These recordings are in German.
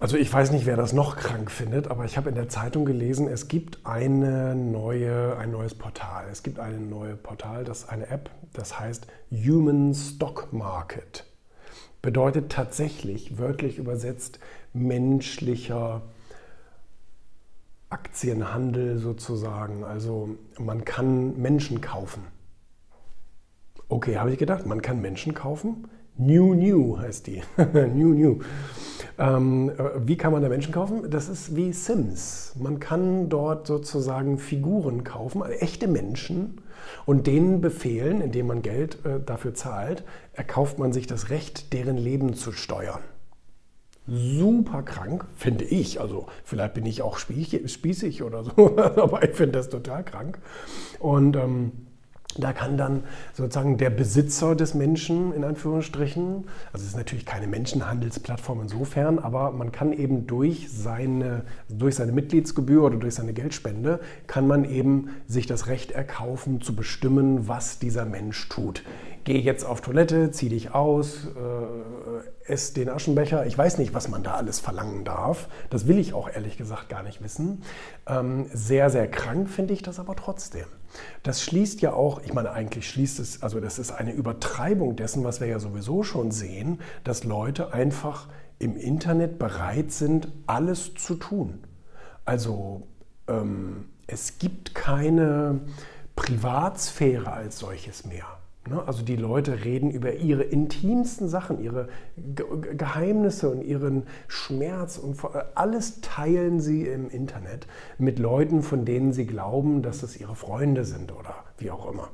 Also ich weiß nicht, wer das noch krank findet, aber ich habe in der Zeitung gelesen, es gibt eine neue, ein neues Portal. Es gibt ein neues Portal, das eine App, das heißt Human Stock Market. Bedeutet tatsächlich, wörtlich übersetzt, menschlicher Aktienhandel sozusagen. Also man kann Menschen kaufen. Okay, habe ich gedacht, man kann Menschen kaufen. New New heißt die. new New. Ähm, wie kann man da Menschen kaufen? Das ist wie Sims. Man kann dort sozusagen Figuren kaufen, also echte Menschen, und denen befehlen, indem man Geld äh, dafür zahlt, erkauft man sich das Recht, deren Leben zu steuern. Super krank, finde ich. Also vielleicht bin ich auch spießig oder so, aber ich finde das total krank. Und ähm, da kann dann sozusagen der Besitzer des Menschen, in Anführungsstrichen, also es ist natürlich keine Menschenhandelsplattform insofern, aber man kann eben durch seine, durch seine Mitgliedsgebühr oder durch seine Geldspende, kann man eben sich das Recht erkaufen, zu bestimmen, was dieser Mensch tut. Geh jetzt auf Toilette, zieh dich aus, äh, ess den Aschenbecher. Ich weiß nicht, was man da alles verlangen darf. Das will ich auch ehrlich gesagt gar nicht wissen. Ähm, sehr, sehr krank finde ich das aber trotzdem. Das schließt ja auch, ich meine, eigentlich schließt es, also das ist eine Übertreibung dessen, was wir ja sowieso schon sehen, dass Leute einfach im Internet bereit sind, alles zu tun. Also ähm, es gibt keine Privatsphäre als solches mehr. Ne? Also die Leute reden über ihre intimsten Sachen, ihre Geheimnisse und ihren Schmerz und alles teilen sie im Internet mit Leuten, von denen sie glauben, dass es ihre Freunde sind oder wie auch immer.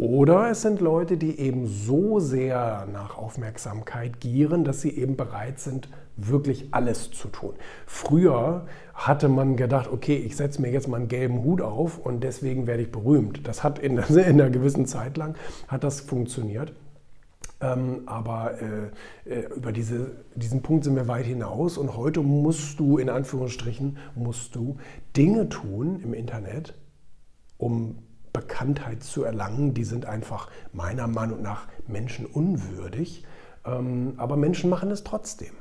Oder es sind Leute, die eben so sehr nach Aufmerksamkeit gieren, dass sie eben bereit sind, wirklich alles zu tun. Früher hatte man gedacht, okay, ich setze mir jetzt mal einen gelben Hut auf und deswegen werde ich berühmt. Das hat in, in einer gewissen Zeit lang hat das funktioniert. Ähm, aber äh, äh, über diese, diesen Punkt sind wir weit hinaus und heute musst du, in Anführungsstrichen, musst du Dinge tun im Internet, um Bekanntheit zu erlangen, die sind einfach meiner Meinung nach menschenunwürdig. Ähm, aber Menschen machen es trotzdem.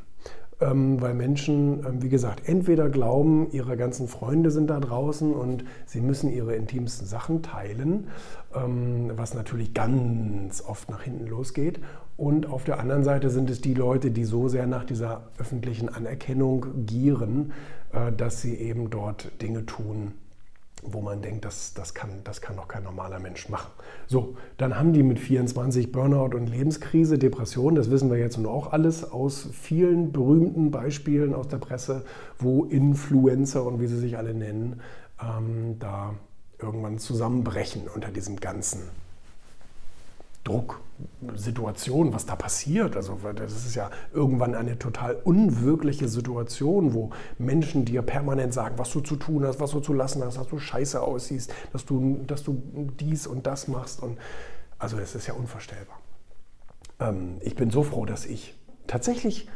Ähm, weil Menschen, ähm, wie gesagt, entweder glauben, ihre ganzen Freunde sind da draußen und sie müssen ihre intimsten Sachen teilen, was natürlich ganz oft nach hinten losgeht. Und auf der anderen Seite sind es die Leute, die so sehr nach dieser öffentlichen Anerkennung gieren, äh, dass sie eben dort Dinge tun, wo man denkt, das, das, kann, das kann doch kein normaler Mensch machen. So, dann haben die mit 24 Burnout und Lebenskrise, Depression, das wissen wir jetzt nun auch alles aus vielen berühmten Beispielen aus der Presse, wo Influencer und wie sie sich alle nennen, ähm, da irgendwann zusammenbrechen unter diesem ganzen Drucksituation, was da passiert. Also das ist ja irgendwann eine total unwirkliche Situation, wo Menschen dir permanent sagen, was du zu tun hast, was du zu lassen hast, dass du scheiße aussiehst, dass du, dass du dies und das machst. Und also es ist ja unvorstellbar. Ähm, ich bin so froh, dass ich tatsächlich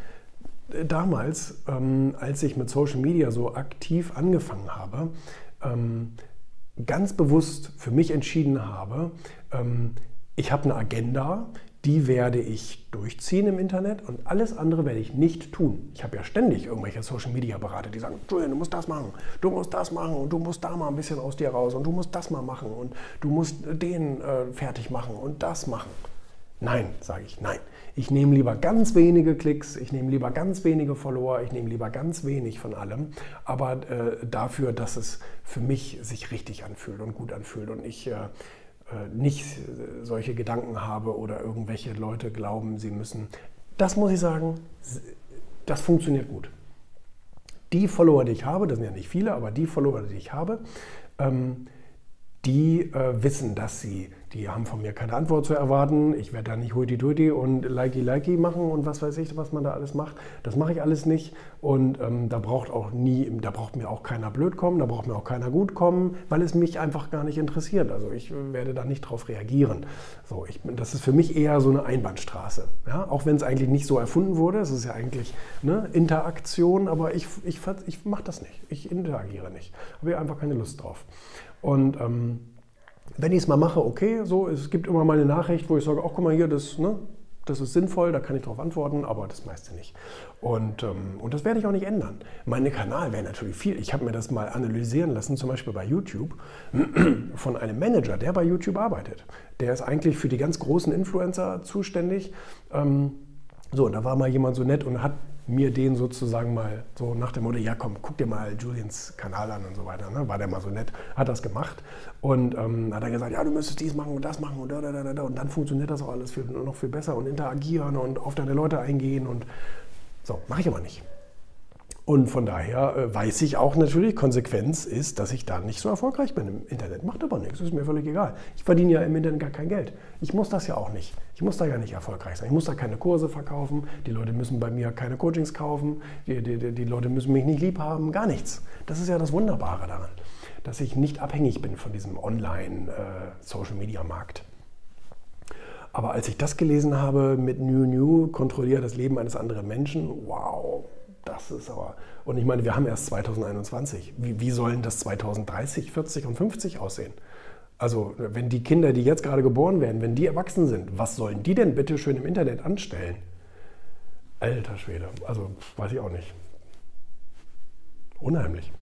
äh, damals, ähm, als ich mit Social Media so aktiv angefangen habe, ähm, ganz bewusst für mich entschieden habe, ich habe eine Agenda, die werde ich durchziehen im Internet und alles andere werde ich nicht tun. Ich habe ja ständig irgendwelche Social-Media-Berater, die sagen, Julian, du musst das machen, du musst das machen und du musst da mal ein bisschen aus dir raus und du musst das mal machen und du musst den äh, fertig machen und das machen. Nein, sage ich, nein. Ich nehme lieber ganz wenige Klicks, ich nehme lieber ganz wenige Follower, ich nehme lieber ganz wenig von allem, aber äh, dafür, dass es für mich sich richtig anfühlt und gut anfühlt und ich äh, nicht solche Gedanken habe oder irgendwelche Leute glauben, sie müssen. Das muss ich sagen, das funktioniert gut. Die Follower, die ich habe, das sind ja nicht viele, aber die Follower, die ich habe, ähm, die äh, wissen, dass sie, die haben von mir keine Antwort zu erwarten. Ich werde da nicht huiti-tuiti und likey-likey machen und was weiß ich, was man da alles macht. Das mache ich alles nicht. Und ähm, da braucht auch nie, da braucht mir auch keiner blöd kommen, da braucht mir auch keiner gut kommen, weil es mich einfach gar nicht interessiert. Also ich werde da nicht drauf reagieren. So, ich, das ist für mich eher so eine Einbahnstraße. Ja? Auch wenn es eigentlich nicht so erfunden wurde. Es ist ja eigentlich ne, Interaktion, aber ich, ich, ich mache das nicht. Ich interagiere nicht. Habe ich einfach keine Lust drauf. Und ähm, wenn ich es mal mache, okay, so, es gibt immer mal eine Nachricht, wo ich sage, ach guck mal hier, das, ne, das ist sinnvoll, da kann ich darauf antworten, aber das meiste nicht. Und, ähm, und das werde ich auch nicht ändern. Mein Kanal wäre natürlich viel. Ich habe mir das mal analysieren lassen, zum Beispiel bei YouTube, von einem Manager, der bei YouTube arbeitet. Der ist eigentlich für die ganz großen Influencer zuständig. Ähm, so, da war mal jemand so nett und hat mir den sozusagen mal so nach dem Motto, ja komm, guck dir mal Julians Kanal an und so weiter. Ne? War der mal so nett, hat das gemacht und ähm, hat er gesagt, ja, du müsstest dies machen und das machen und da, da, da, da. Und dann funktioniert das auch alles viel, noch viel besser und interagieren und auf deine Leute eingehen und so, mache ich aber nicht. Und von daher äh, weiß ich auch natürlich, Konsequenz ist, dass ich da nicht so erfolgreich bin im Internet. Macht aber nichts, ist mir völlig egal. Ich verdiene ja im Internet gar kein Geld. Ich muss das ja auch nicht. Ich muss da ja nicht erfolgreich sein. Ich muss da keine Kurse verkaufen. Die Leute müssen bei mir keine Coachings kaufen. Die, die, die Leute müssen mich nicht lieb haben. Gar nichts. Das ist ja das Wunderbare daran, dass ich nicht abhängig bin von diesem Online-Social-Media-Markt. Äh, aber als ich das gelesen habe mit New New, kontrolliere das Leben eines anderen Menschen, wow, das ist aber. Und ich meine, wir haben erst 2021. Wie, wie sollen das 2030, 40 und 50 aussehen? Also, wenn die Kinder, die jetzt gerade geboren werden, wenn die erwachsen sind, was sollen die denn bitte schön im Internet anstellen? Alter Schwede, also weiß ich auch nicht. Unheimlich.